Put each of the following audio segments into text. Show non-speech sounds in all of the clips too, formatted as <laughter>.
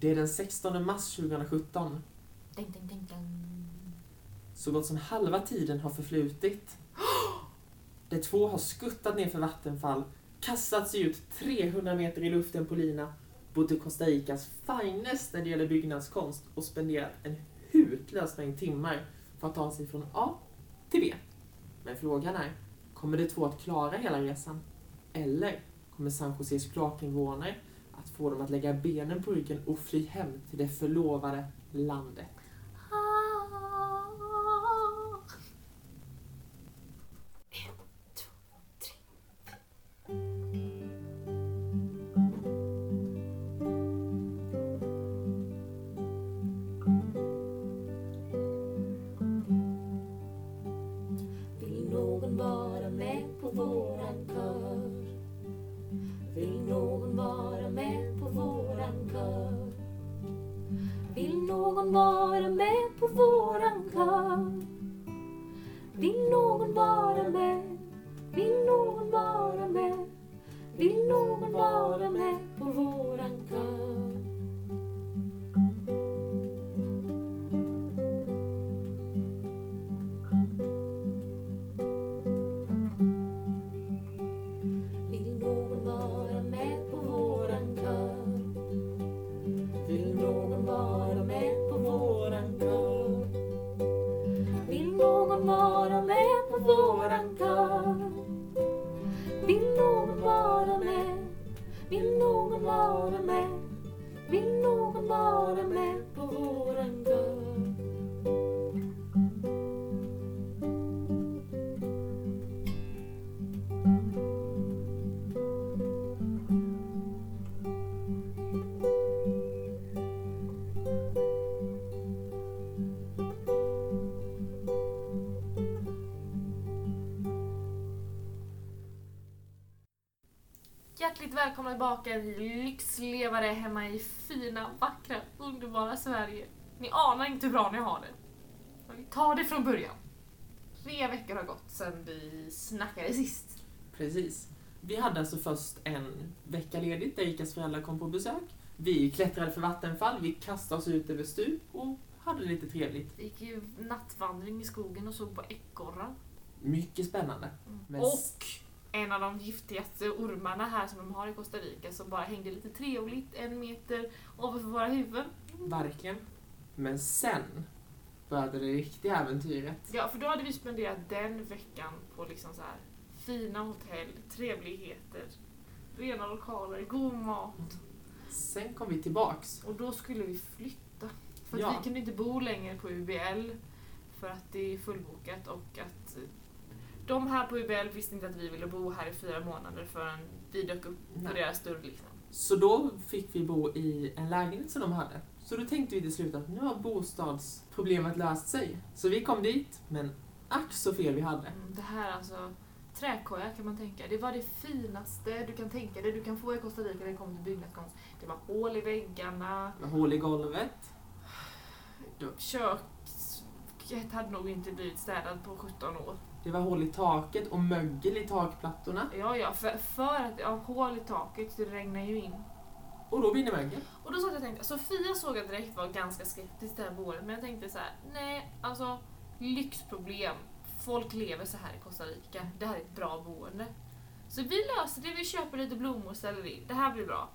Det är den 16 mars 2017. Ding, ding, ding. Så gott som halva tiden har förflutit. <gasps> De två har skuttat ner för vattenfall, kastat sig ut 300 meter i luften på lina, bott i Costa Ricas finest när det gäller byggnadskonst och spenderat en hutlös mängd timmar för att ta sig från A till B. Men frågan är, kommer de två att klara hela resan? Eller kommer San Joses kloakinvånare få dem att lägga benen på ryggen och fly hem till det förlovade landet? Välkomna tillbaka vi lyxlevare hemma i fina, vackra, underbara Sverige. Ni anar inte hur bra ni har det. Vi tar det från början. Tre veckor har gått sedan vi snackade sist. Precis. Vi hade alltså först en vecka ledigt där Ikas föräldrar kom på besök. Vi klättrade för vattenfall, vi kastade oss ut över stup och hade lite trevligt. Vi gick ju nattvandring i skogen och såg på ekorrar. Mycket spännande. Men Och en av de giftigaste ormarna här som de har i Costa Rica som bara hängde lite trevligt en meter ovanför våra huvuden. Verkligen. Men sen började det riktiga äventyret. Ja, för då hade vi spenderat den veckan på liksom så här fina hotell, trevligheter, rena lokaler, god mat. Sen kom vi tillbaks. Och då skulle vi flytta. För att Ja. vi kunde inte bo längre på UBL för att det är fullbokat och att de här på UBL visste inte att vi ville bo här i fyra månader förrän vi dök upp på Nej. deras dörr. Liksom. Så då fick vi bo i en lägenhet som de hade. Så då tänkte vi till slut att nu har bostadsproblemet löst sig. Så vi kom dit, men ack så fel vi hade. Mm, Det här alltså, träkoja kan man tänka. Det var det finaste du kan tänka dig. Du kan få i Costa Rica när det kommer till byggnadskonst. Det var hål i väggarna, Med hål i golvet. köket hade nog inte blivit städat på 17 år. Det var hål i taket och mögel i takplattorna. Ja, ja, för, för att ja, hål i taket, det regnar ju in. Och då blir det mögel. Och då satt jag och tänkte, Sofia såg jag direkt var ganska skeptisk till det här boendet, men jag tänkte så här: nej, alltså lyxproblem. Folk lever så här i Costa Rica. Det här är ett bra boende. Så vi löser det, vi köper lite blommor och ställer in. Det här blir bra.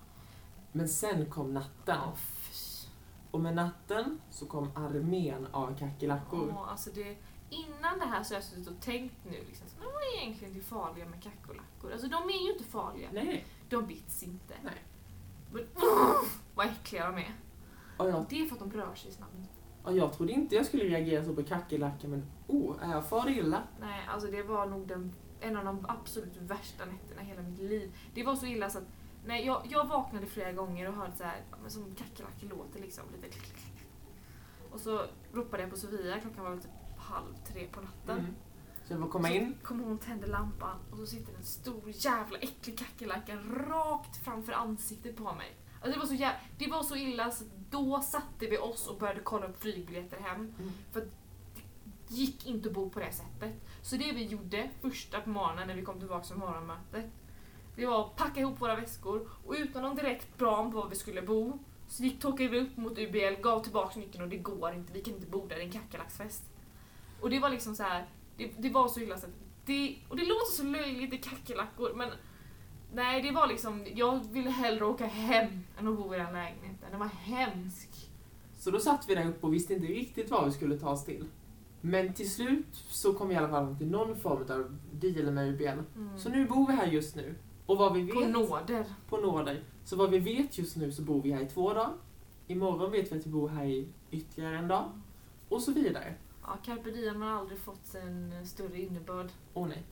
Men sen kom natten. Fy. Och med natten så kom armén av kackerlackor. Ja, alltså det, innan det här så har jag suttit och tänkt nu, liksom, så, vad är egentligen det farliga med kackerlackor? Alltså de är ju inte farliga. Nej. De bits inte. Nej. Men <laughs> vad äckliga de är. Och jag, Det är för att de rör sig snabbt. och jag trodde inte jag skulle reagera så på kackerlackor, men oh, är jag far illa? Nej, alltså det var nog den, en av de absolut värsta nätterna i hela mitt liv. Det var så illa så att nej, jag, jag vaknade flera gånger och hörde så här, som kackerlackor låter liksom. Lite klick, klick, klick. Och så ropade jag på Sofia, klockan var typ halv tre på natten. Mm. Så jag får komma in. Så kommer hon tänder lampan och så sitter en stor jävla äcklig kackerlacka rakt framför ansiktet på mig. Alltså det, var så jä- det var så illa så då satte vi oss och började kolla upp flygbiljetter hem. Mm. För det gick inte att bo på det sättet. Så det vi gjorde första på morgonen när vi kom tillbaka från morgonmötet det var att packa ihop våra väskor och utan någon direkt plan på var vi skulle bo Så gick, tåkade vi upp mot UBL, gav tillbaka nyckeln och det går inte, vi kan inte bo där, det är en kackerlacksfest. Och det var liksom så här, det, det var så illa så det, och det låter så löjligt, är kackerlackor, men nej det var liksom, jag ville hellre åka hem än att bo i den lägenheten. Den var hemsk. Så då satt vi där uppe och visste inte riktigt vad vi skulle ta oss till. Men till slut så kom vi i alla fall till någon form av deal med UBL. Mm. Så nu bor vi här just nu. Och vad vi vet... På nåder. på nåder. Så vad vi vet just nu så bor vi här i två dagar. Imorgon vet vi att vi bor här i ytterligare en dag. Och så vidare. Ja, carpe diem har aldrig fått en större innebörd. Åh nej.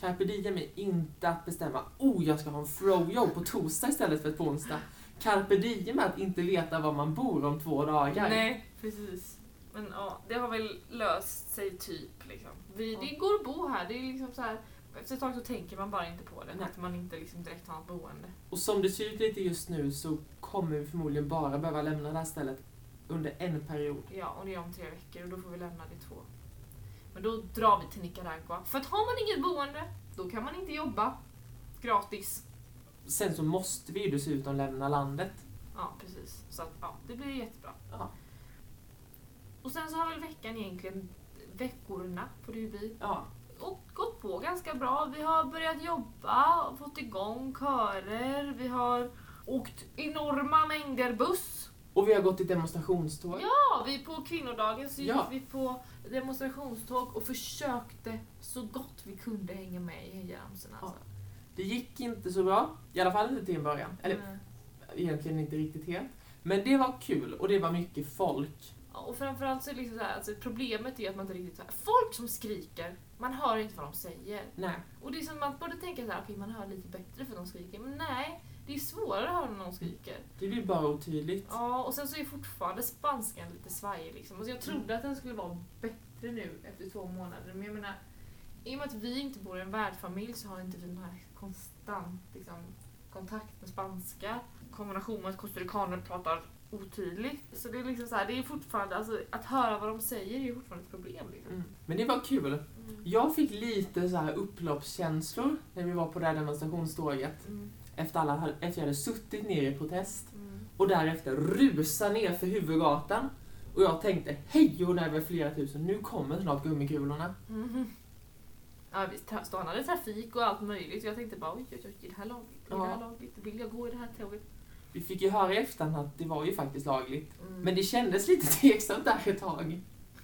Carpe diem är inte att bestämma oh jag ska ha en fro-jobb på torsdag istället för på onsdag. Carpe diem är att inte veta var man bor om två dagar. Nej, precis. Men ja, det har väl löst sig typ. Liksom. Vi, Ja. Det går att bo här. Det är liksom så här efter ett tag så tänker man bara inte på det. Nej. Att man inte liksom direkt har ett boende. Och som det ser ut lite just nu så kommer vi förmodligen bara behöva lämna det här stället under en period. Ja, och det är om tre veckor och då får vi lämna det två. Men då drar vi till Nicaragua. För att har man inget boende, då kan man inte jobba gratis. Sen så måste vi ju dessutom lämna landet. Ja, precis. Så att, ja, det blir jättebra. Ja. Och sen så har väl veckan egentligen, veckorna får det ju bli, Ja, och gått på ganska bra. Vi har börjat jobba, fått igång körer, vi har åkt enorma mängder buss. Och vi har gått i demonstrationståg. Ja, vi på kvinnodagen så gick Ja. vi på demonstrationståg och försökte så gott vi kunde hänga med i hejaramsorna. Alltså. Det gick inte så bra, i alla fall inte till en början. Eller Mm. egentligen inte riktigt helt. Men det var kul och det var mycket folk. Ja, Och framförallt så är liksom så här, alltså problemet är att man inte riktigt så här, folk som skriker, man hör inte vad de säger. Nej, Och det är som man borde tänka så här, okej man hör lite bättre för att de skriker, men nej, det är svårare att höra när de skriker. det blir bara otydligt. Ja, och sen så är fortfarande spanskan lite svajig liksom. Alltså jag trodde att den skulle vara bättre nu efter två månader, men jag menar, i och med att vi inte bor i en värdfamilj så har inte vi den här konstant liksom, kontakt med spanska. Kombination med att costaricaner pratar otydligt. Så det är liksom så här, det är fortfarande, alltså att höra vad de säger är ju fortfarande ett problem liksom. Mm. Men det var kul. Mm. Jag fick lite så här upploppskänslor när vi var på det här demonstrationståget. Mm. Efter, alla, efter jag hade suttit ner i protest Mm. och därefter rusa ner för huvudgatan. Och jag tänkte, hej och över flera tusen, nu kommer snart gummikulorna. Mhm. Ja, vi tra- stannade trafik och allt möjligt och jag tänkte bara oj, oj, oj, är det här lagligt? Är det här lagligt? Vill jag gå i det här tåget? Vi fick ju höra i efterhand att det var ju faktiskt lagligt. Mm. Men det kändes lite <laughs> tveksamt där ett tag.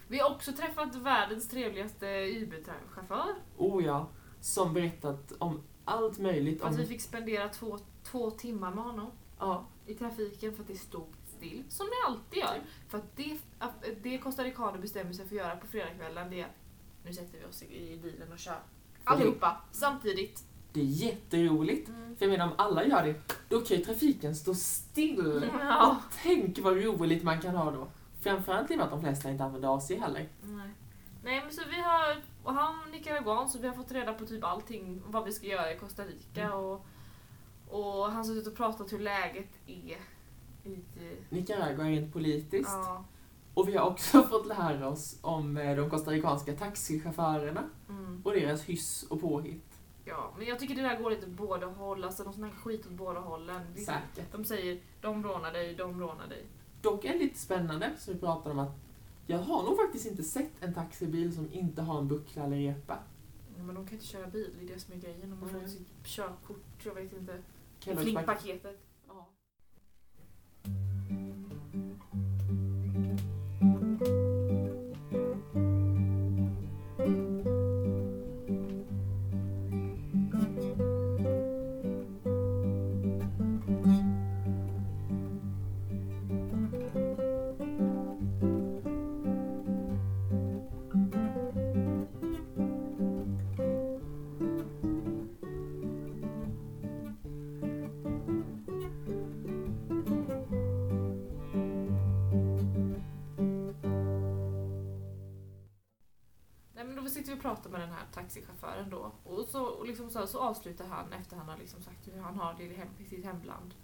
Vi har också träffat världens trevligaste Uber-chaufför. Oh ja, som berättat om allt möjligt. Om, vi fick spendera två, två timmar med honom ja, i trafiken för att det stod still. Som det alltid gör. För att det, det Costa Ricaner bestämmer sig för att göra på fredagskvällen det är nu sätter vi oss i bilen och kör. Allihopa samtidigt. det är jätteroligt. Mm. För jag menar om alla gör det, då kan ju trafiken stå still. Ja. Och tänk vad roligt man kan ha då. Framförallt i och med att de flesta inte använder AC heller. Nej. Nej men så vi har, och han är nicaraguan så vi har fått reda på typ allting vad vi ska göra i Costa Rica Mm. och, och han har suttit och pratat hur läget är i... Nicaragua rent politiskt. Ja. Och vi har också <laughs> fått lära oss om eh, de costaricanska taxichaufförerna Mm. och deras hyss och påhitt. ja, men jag tycker det där går lite båda håll, alltså sån här skit åt båda hållen. Säkert. De säger de rånar dig, de rånar dig. Dock är det lite spännande, så vi pratar om att jag har nog faktiskt inte sett en taxibil som inte har en buckla eller repa. Ja, men de kan inte köra bil, det är det som är grejen. De har fått sitt körkort, jag vet inte. Flinkpaketet. Pratar med den här taxichauffören då. Och så, och liksom så, så avslutar han efter han har liksom sagt hur han har det i, hem, i sitt hemland.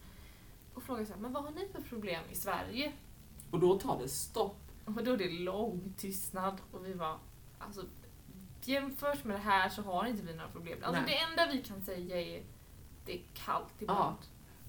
Och frågar så här, men vad har ni för problem i Sverige? Och då tar det stopp. Och då är det lång tystnad och vi var alltså jämfört med det här så har inte vi några problem. Alltså Nej. det enda vi kan säga är det är kallt ibland.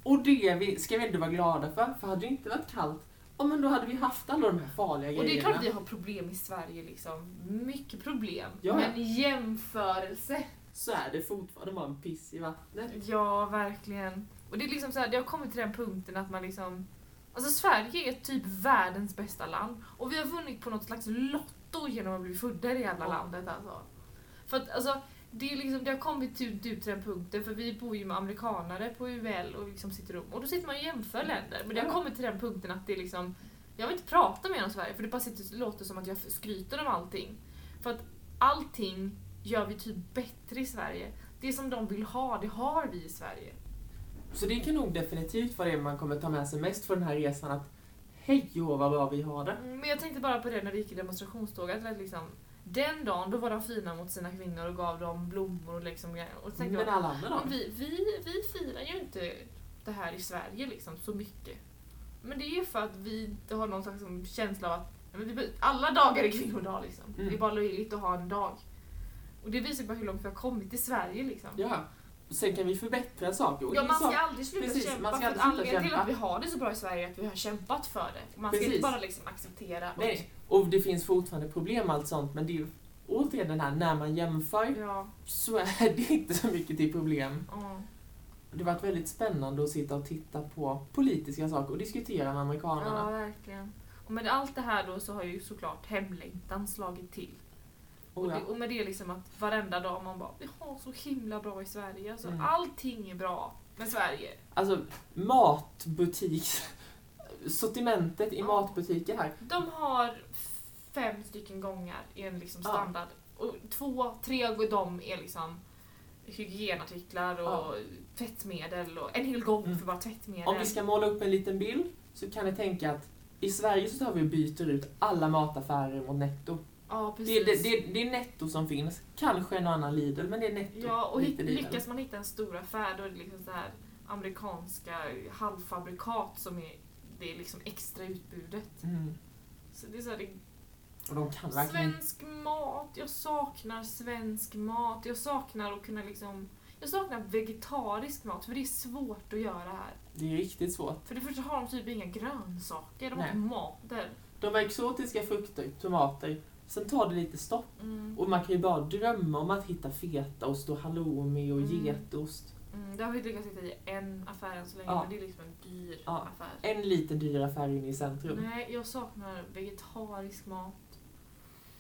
Och det vi, ska vi ändå vara glada för, för hade det inte varit kallt, ja men då hade vi haft alla de här farliga Och grejerna. det är klart att vi har problem i Sverige liksom. Mycket problem. Ja. Men jämförelse. Så är det fortfarande bara en piss i vattnet. Ja, verkligen. Och det är liksom så här, det har kommit till den punkten att man liksom... Alltså Sverige är typ världens bästa land. Och vi har vunnit på något slags lotto genom att bli födda i det jävla Ja. landet alltså. För att alltså, det, är liksom, det har kommit till, till den punkten, för vi bor ju med amerikanare på UL och liksom sitter och, och då sitter man och jämför länder. Men det har kommit till den punkten att det är liksom, jag vill inte prata mer om Sverige för det bara sitter, låter som att jag skryter om allting. För att allting gör vi typ bättre i Sverige. Det som de vill ha, det har vi i Sverige. Så det kan nog definitivt vara det man kommer ta med sig mest från den här resan, att hej vad bra vi har det. Mm, Men jag tänkte bara på det när vi gick i demonstrationståget. Att liksom, den dagen då var de fina mot sina kvinnor och gav dem blommor och liksom. Och tänkte Men alla andra då? vi, vi, vi firar ju inte det här i Sverige liksom så mycket. Men det är ju för att vi har någon slags känsla av att alla dagar är kvinnodag liksom. Mm. Det är bara löjligt att ha en dag. Och det visar bara hur långt vi har kommit i Sverige liksom. Ja. Sen kan vi förbättra saker. Och Ja, man ska så- aldrig sluta precis, kämpa man ska för anledningen till att vi har det så bra i Sverige är att vi har kämpat för det. Man ska Precis. inte bara liksom acceptera. Nej, och det finns fortfarande problem och allt sånt, men det är ju återigen den här, när man jämför Ja, så är det inte så mycket till problem. ja. Det har varit väldigt spännande att sitta och titta på politiska saker och diskutera med amerikanerna. Ja, verkligen. Och med allt det här då så har ju såklart hemlängtan slagit till. Och, Och ja. det, och med det liksom att varenda dag man bara, vi har så himla bra i Sverige. Alltså, Mm. Allting är bra med Sverige. Alltså matbutiks... <laughs> Sortimentet i Ja. matbutiker här. De har fem stycken gångar i en liksom Ja. standard. Och två, tre av dem är liksom hygienartiklar och Ja. tvättmedel och en hel gång Mm. för bara tvättmedel. Om vi ska måla upp en liten bild så kan ni tänka att i Sverige så tar vi och byter ut alla mataffärer mot netto. Ja, Det, precis. det, det, det är netto som finns. Kanske en annan Lidl, men det är netto. Ja, och hit, lyckas man hitta en stor affär då är det liksom så här amerikanska halvfabrikat som är det är liksom extra utbudet. Mm. Så det är så här, det. Svensk mat, jag saknar svensk mat. Jag saknar att kunna liksom... Jag saknar vegetarisk mat, för det är svårt att göra här. Det är riktigt svårt. För det första har de typ inga grönsaker, de har Nej. tomater. De har exotiska frukter, tomater. Sen tar det lite stopp. Mm. Och man kan ju bara drömma om att hitta fetaost och halloumi och Mm. getost. Mm, det har vi lyckats hitta i en affär än så länge, Ja. men det är liksom en dyr Ja. affär. En liten dyr affär inne i centrum. Nej, jag saknar vegetarisk mat.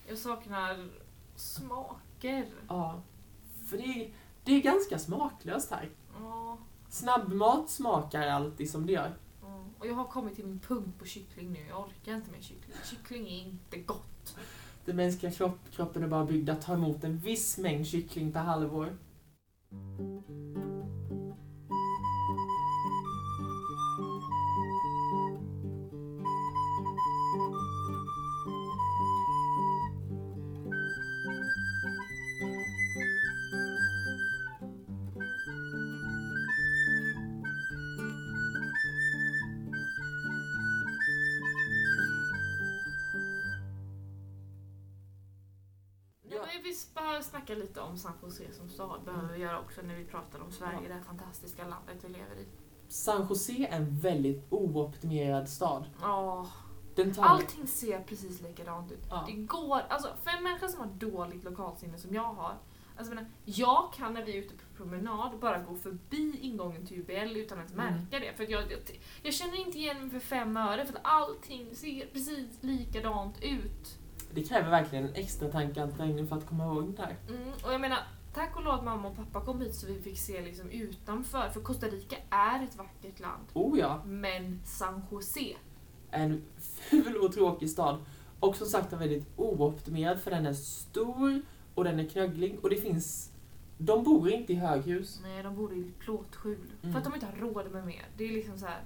Jag saknar smaker. Ja. För det är, det är ganska smaklöst här. Ja. Snabbmat smakar alltid som det gör. Och jag har kommit till min punkt på kyckling nu. Jag orkar inte med kyckling. Kyckling är inte gott. Den mänskliga kropp, kroppen är bara byggd att ta emot en viss mängd kyckling per halvår. Ja. Men vi behöver snacka lite om San Jose som stad. behöver vi göra också när vi pratar om Sverige, Ja. det här fantastiska landet vi lever i. San Jose är en väldigt ooptimerad stad. Ja, tar... allting ser precis likadant ut. Ja. Det går, alltså för en människa som har dåligt lokalsinne som jag har. Alltså menar, jag kan när vi är ute på promenad bara gå förbi ingången till UBL utan att Mm. märka det. För jag, jag, jag känner inte igen mig för fem öre för att allting ser precis likadant ut. Det kräver verkligen en extra tankeansträngning för att komma ihåg det där. Mm, och jag menar, tack och lov att mamma och pappa kom hit så vi fick se liksom utanför. För Costa Rica är ett vackert land. Oh ja, Men San Jose, en ful och tråkig stad. Och som sagt en väldigt ooptimerad för den är stor och den är knögglig och det finns... De bor inte i höghus. nej de bor i plåtskjul. Mm. För att de inte har råd med mer. Det är liksom så här,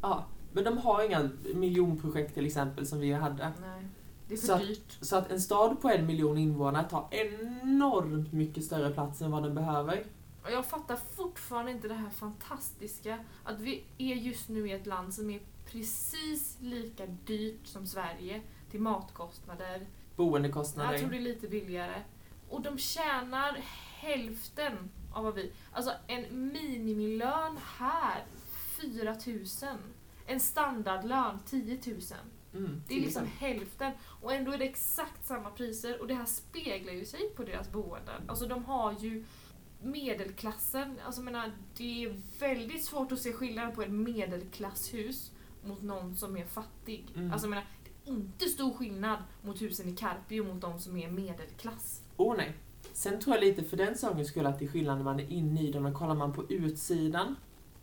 Ja, men de har inga miljonprojekt till exempel som vi hade. nej. Det är för Så- dyrt. Så att en stad på en miljon invånare tar enormt mycket större plats än vad den behöver. Och jag fattar fortfarande inte det här fantastiska att vi är just nu i ett land som är precis lika dyrt som Sverige till matkostnader. Boendekostnader. Jag tror det är lite billigare. Och de tjänar hälften av vad vi... Alltså en minimilön här, 4 000. En standardlön 10 000. Mm, Det är liksom hälften. Och ändå är det exakt samma priser och det här speglar ju sig på deras boenden. Alltså de har ju medelklassen, alltså jag menar, det är väldigt svårt att se skillnaden på ett medelklasshus mot någon som är fattig. Mm. Alltså menar, det är inte stor skillnad mot husen i Carpio mot de som är medelklass. Åh nej. Sen tror jag lite för den sakens skull att det är skillnad när man är inne i dem, men kollar man på utsidan,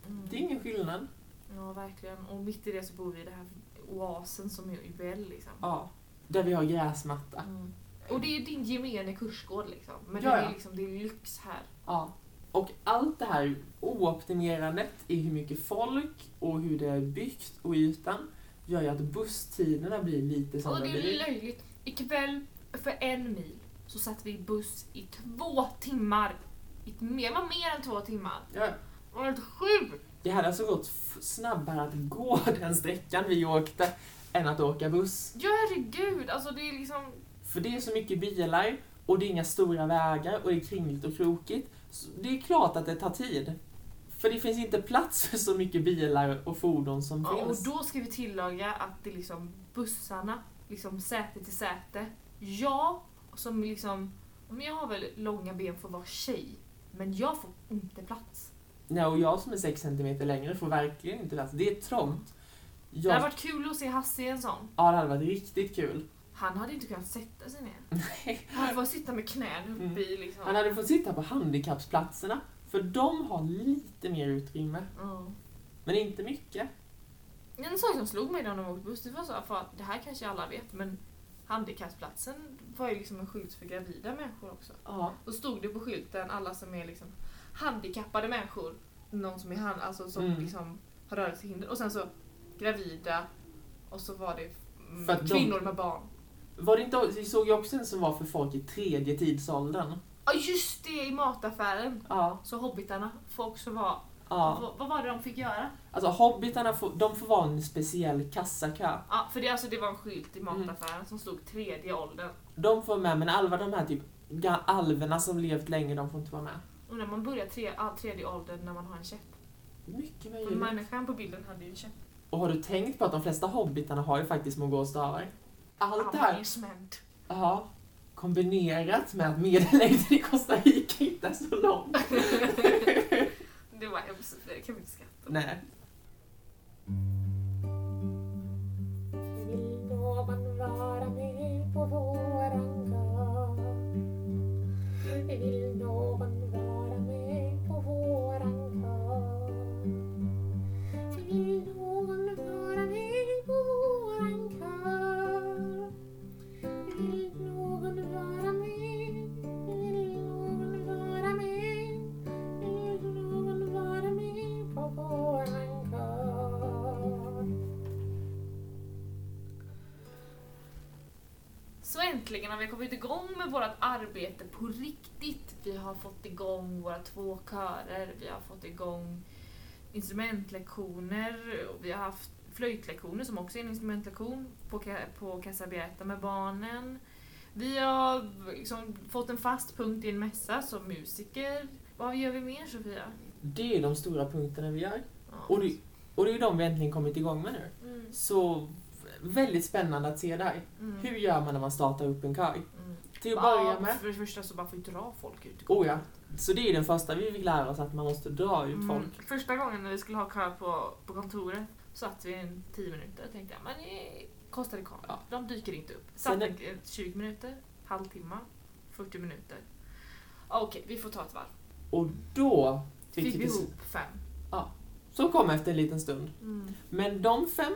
Mm. det är ingen skillnad. Ja, verkligen. Och mitt i det så bor vi i det här oasen som är Ybel liksom. Ja. Där vi har gräsmatta. Mm. Och det är din gemene kursgård liksom. Men Ja, det är liksom, det är lyx här. Ja. Och allt det här ooptimerandet i hur mycket folk och hur det är byggt och ytan gör ju att busstiderna blir lite som Och de det är blir. löjligt. Ikväll, för en mil, så satt vi i buss i två timmar. I, det var mer än två timmar. Ja. Det var helt sjukt! Det hade alltså gått snabbare att gå <laughs> den sträckan vi åkte än att åka buss. Ja herregud, alltså det är liksom... För det är så mycket bilar och det är inga stora vägar och det är kringligt och krokigt. Så det är klart att det tar tid. För det finns inte plats för så mycket bilar och fordon som Ja, och finns. då ska vi tillägga att det är liksom bussarna, liksom säte till säte. Jag, som liksom... Jag har väl långa ben för att vara tjej, men jag får inte plats. Nej, och jag som är 6 cm längre får verkligen inte plats. Det är trångt. Det Jag... hade varit kul att se Hasse i en sån. Ja, det hade varit riktigt kul. Han hade inte kunnat sätta sig ner. <laughs> Han får sitta med knän uppe Mm. i liksom. Han hade fått sitta på handikappsplatserna, för de har lite mer utrymme. Ja. Men inte mycket. En sak som slog mig när jag åkte buss, det var så för att det här kanske alla vet, men handikappsplatsen var ju liksom en skylt för gravida människor också. Ja. Då stod det på skylten alla som är liksom handikappade människor, någon som är hand, alltså som Mm. liksom har rörelsehinder och sen så gravida och så var det mm, För att de- kvinnor med barn. Var det inte, vi såg ju också en som var för folk i tredje tidsåldern. Ja just det, i mataffären. Ja. Så hobbitarna får också vara... ja. Vad, vad var det de fick göra? Alltså hobbitarna får, de får vara en speciell kassakö. Ja, för det, alltså, det var en skylt i Mm. mataffären som stod tredje åldern. De får vara med, men alla de här typ alverna som levt länge, de får inte vara med. Och när man börjar tre, all, tredje åldern när man har en käpp. Mycket För möjligt. människan på bilden hade ju en käpp. Och har du tänkt på att de flesta hobbitarna har ju faktiskt små gåstavar? Allt det här. Ja. Kombinerat med att medellängden i Costa Rica inte är så lång. <laughs> Det var hemskt, det kan vi inte skratta. Nej. Så äntligen har vi kommit igång med vårt arbete på riktigt. Vi har fått igång våra två körer, vi har fått igång instrumentlektioner, och vi har haft flöjtlektioner som också är en instrumentlektion på, på Casa Beata med barnen. Vi har liksom fått en fast punkt i en mässa som musiker. Vad gör vi mer Sofia? Det är de stora punkterna vi gör. Ja. Och det, och det är de vi äntligen kommit igång med nu. Mm, Så väldigt spännande att se här. mm, Hur gör man när man startar upp en kör? mm. Till att börja Ja, med. För det första så bara får vi dra folk ut i Oh ja. Så det är den första vi fick lära oss, att man måste dra ut Mm, folk. Första gången när vi skulle ha kö på, på kontoret satt vi en 10 minuter och tänkte jag, men det kvar. Ja. De dyker inte upp. Sen Satt är- en, 20 minuter, halvtimme, 40 minuter. Ja, Okej, vi får ta ett varv. Och då fick, Fick vi ihop fem. Så kom efter en liten stund. Mm. Men de fem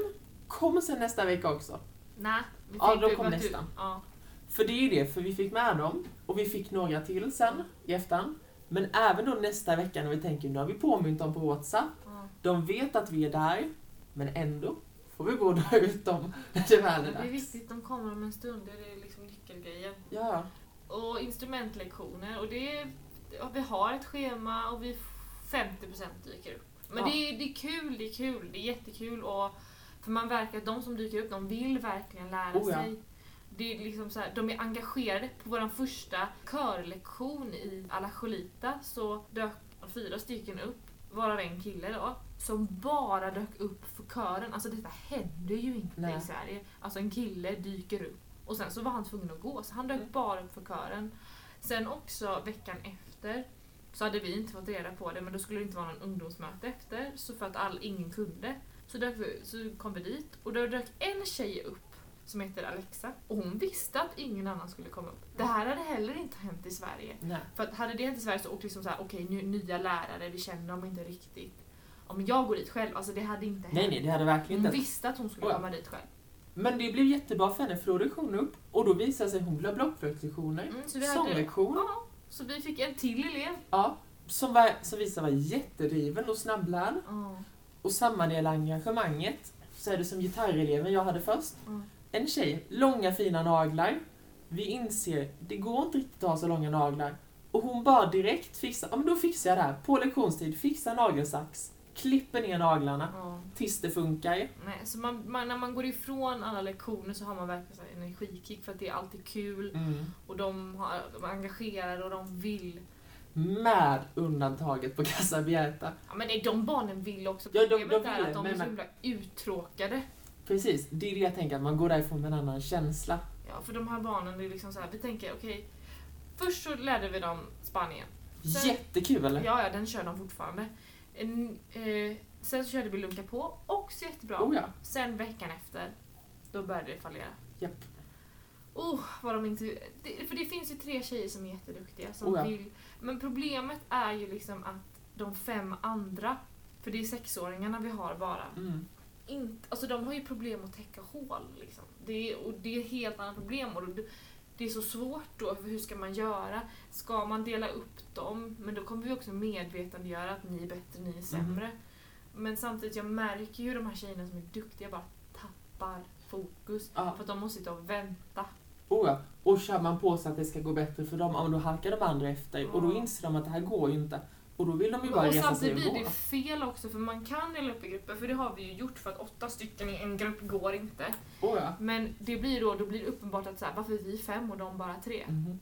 kommer sen nästa vecka också. Nej, Ja, då kom nästa. Ja. För det är ju det, för vi fick med dem och vi fick några till sen i efterhand. Men även då nästa vecka när vi tänker nu har vi påmint dem på WhatsApp. Ja. De vet att vi är där, men ändå får vi gå och dra ut dem när det väl är Men det är dags. viktigt, de kommer om en stund. Det är liksom nyckelgrejen. Ja, Och instrumentlektioner. Och det är, vi har ett schema och vi 50% dyker upp. Men Ja. det, är, det är kul, det är kul, det är jättekul. Och, för man verkar att de som dyker upp, de vill verkligen lära Oh ja. sig. Det är liksom så här, de är engagerade. På vår första körlektion i Ala Cholita så dök fyra stycken upp, varav en kille då, som bara dök upp för kören. Alltså detta händer ju inte Nej. i Sverige. Alltså en kille dyker upp och sen så var han tvungen att gå så han dök Mm. bara upp för kören. Sen också veckan efter så hade vi inte fått reda på det men då skulle det inte vara någon ungdomsmöte efter så för att all, ingen kunde så, vi, så kom vi dit och då dök en tjej upp som heter Alexa och hon visste att ingen annan skulle komma upp. Det här hade heller inte hänt i Sverige. Nej. För att hade det hänt i Sverige så åkte liksom såhär, okej nu, nya lärare, vi känner dem inte riktigt. Om jag går dit själv, alltså det hade inte hänt. Nej, nej, det hade verkligen Hon inte. visste att hon skulle ja. komma dit själv. Men det blev jättebra för henne för då dök hon upp och då visade sig hon ha blockflöjtslektioner, Mm, så vi hade, sånglektion, ja, så vi fick en till elev. ja, som, var, som visade sig vara jättedriven och snabblärd. Ja. Och samma del engagemanget så är det som gitarreleven jag hade först. Mm. En tjej, långa fina naglar. Vi inser, det går inte riktigt att ha så långa naglar. Och hon bara direkt fixar, ja men då fixar jag det här. På lektionstid, fixar nagelsax, klipper ner naglarna Ja. tills det funkar. Nej, så man, man, när man går ifrån alla lektioner så har man verkligen så här energikick för att det är alltid kul Mm. och de, har, de är engagerade och de vill. Med undantaget på Casa Bjärta. Ja men nej, de barnen vill också. Ja, de- de Problemet är vill, att de är så himla uttråkade. Precis, det är det jag tänker, att man går därifrån med en annan känsla. Ja, för de här barnen, det är liksom så här, vi tänker okej, först så lärde vi dem Spanien. Sen- Jättekul? Ja, ja, den kör de fortfarande. En, eh, sen så körde vi Lunka på, också jättebra. Oh ja. Sen veckan efter, då började det fallera. Japp. Oh, vad de inte... Det, för det finns ju tre tjejer som är jätteduktiga som Oh ja. vill... Men problemet är ju liksom att de fem andra, för det är sexåringarna vi har bara, Mm. inte, alltså de har ju problem att täcka hål. Liksom. Det, är, och det är ett helt annat problem. Och det, det är så svårt då, för hur ska man göra? Ska man dela upp dem? Men då kommer vi också medvetandegöra att ni är bättre, ni är sämre. Men samtidigt, jag märker ju de här tjejerna som är duktiga bara tappar fokus. Ja. För att de måste sitta och vänta. Oh ja. Och kör man på så att det ska gå bättre för dem, ja, men då halkar de andra efter. Och då inser de att det här går ju inte. Och då vill de ju bara Och resa sig samtidigt och blir gå. det fel också för man kan dela upp i grupper för det har vi ju gjort för att åtta stycken i en grupp går inte. Oh ja. Men det blir då, då blir det uppenbart att så här, varför är vi fem och de bara tre? Mhm.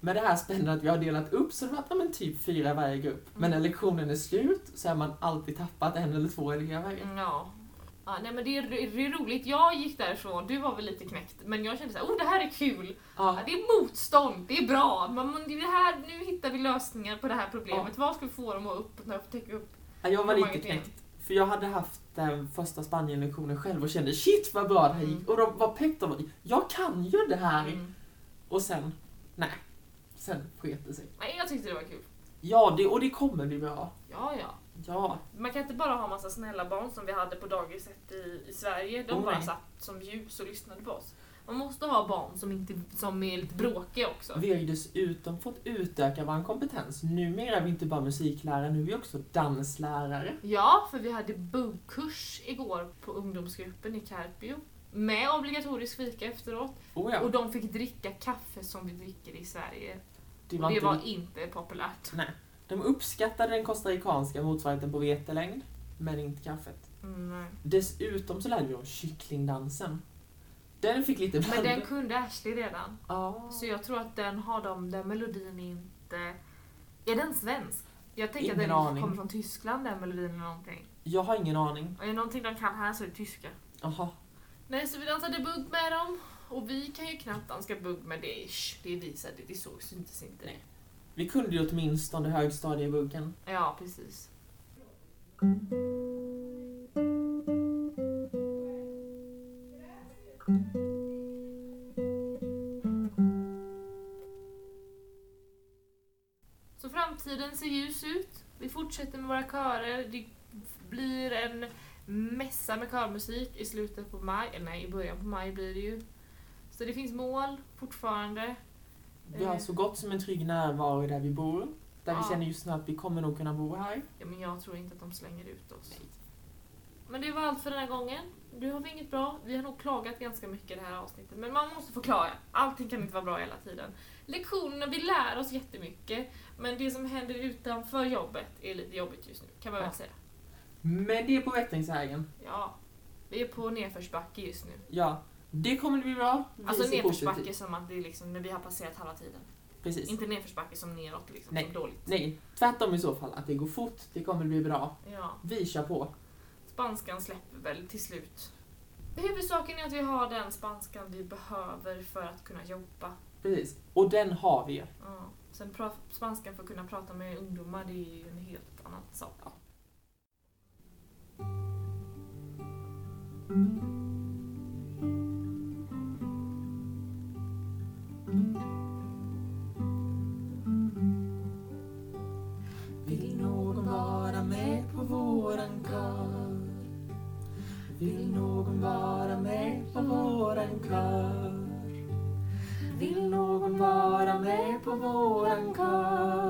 Men det här spännande att vi har delat upp så det var ja, men typ fyra i varje grupp. Men när Mm. lektionen är slut så är man alltid tappat en eller två elever. Mm, Ja. Ja nej men det är, det är roligt. Jag gick därifrån, du var väl lite knäckt, men jag kände så här, oh det här är kul. Ja, Ja. det är motstånd, det är bra. Men det är det här, nu hittar vi lösningar på det här problemet. Vad ska vi få dem att upp, att täcka upp? Ja, Jag var lite knäckt. För jag hade haft den första Spanienlektionen själv och kände shit vad bra det här gick. Mm. Och de var pepp, de var, jag kan ju det här. Mm. Och sen, nej. Sen sket det sig. Nej, jag tyckte det var kul. Ja, det, och det kommer bli bra. Ja, ja. Ja. Man kan inte bara ha massa snälla barn som vi hade på dagiset i, i Sverige. De Oh, bara nej. satt som ljus och lyssnade på oss. Man måste ha barn som, inte, som är lite bråkiga också. Vi har ju dessutom fått utöka vår kompetens. Numera är vi inte bara musiklärare, nu är vi också danslärare. Ja, för vi hade buggkurs igår på ungdomsgruppen i Carpio. Med obligatorisk fika efteråt. Oh ja, Och de fick dricka kaffe som vi dricker i Sverige. det Och var det inte... var inte populärt. Nej. De uppskattade den costaricanska motsvarigheten på vetelängd, men inte kaffet. Mm. Dessutom så lärde vi oss kycklingdansen. Den fick lite Men bland- den kunde Ashley redan. Ja. Så jag tror att den har de, den melodin inte... Är den svensk? Jag tänker Ingen att den aning. kommer från Tyskland den melodin eller någonting. Jag har ingen aning. Och är det någonting de kan här så är det tyska. Jaha. Nej, så vi dansade bugg med dem. Och vi kan ju knappt danska bugg med det. Shh, det visade, det såg syntes inte. Nej. Vi kunde ju åtminstone högstadiebuggen. Ja, precis. Så framtiden ser ljus ut. Vi fortsätter med våra körer. Det blir en mässa med körmusik i slutet på maj. Eller nej, i början på maj blir det ju. Så det finns mål fortfarande. Vi har Eh. så gott som en trygg närvaro där vi bor. Där vi Ja. känner just nu att vi kommer nog kunna bo här. Ja, men jag tror inte att de slänger ut oss. Men det var allt för den här gången. Nu har vi inget bra. Vi har nog klagat ganska mycket i det här avsnittet. Men man måste få klaga. Allting kan inte vara bra hela tiden. Lektionerna, vi lär oss jättemycket. Men det som händer utanför jobbet är lite jobbigt just nu, kan man väl Ja. säga. Men det är på Vättringsvägen. Ja. Vi är på nedförsbacke just nu. Ja, det kommer bli bra. Vi Alltså nedförsbacke som att det är liksom när vi har passerat halva tiden. Precis. Inte nedförsbacke som neråt liksom, Nej. som dåligt. Nej, tvärtom i så fall. Att det går fort, det kommer bli bra. Ja. Vi kör på. Spanskan släpper väl till slut. Huvudsaken är att vi har den spanskan vi behöver för att kunna jobba. Precis. Och den har vi. Ja. Sen spanskan för att kunna prata med ungdomar, det är ju en helt annan sak. Vill våran kör? Vill någon vara med på våran kör? Vill någon vara med på våran kör?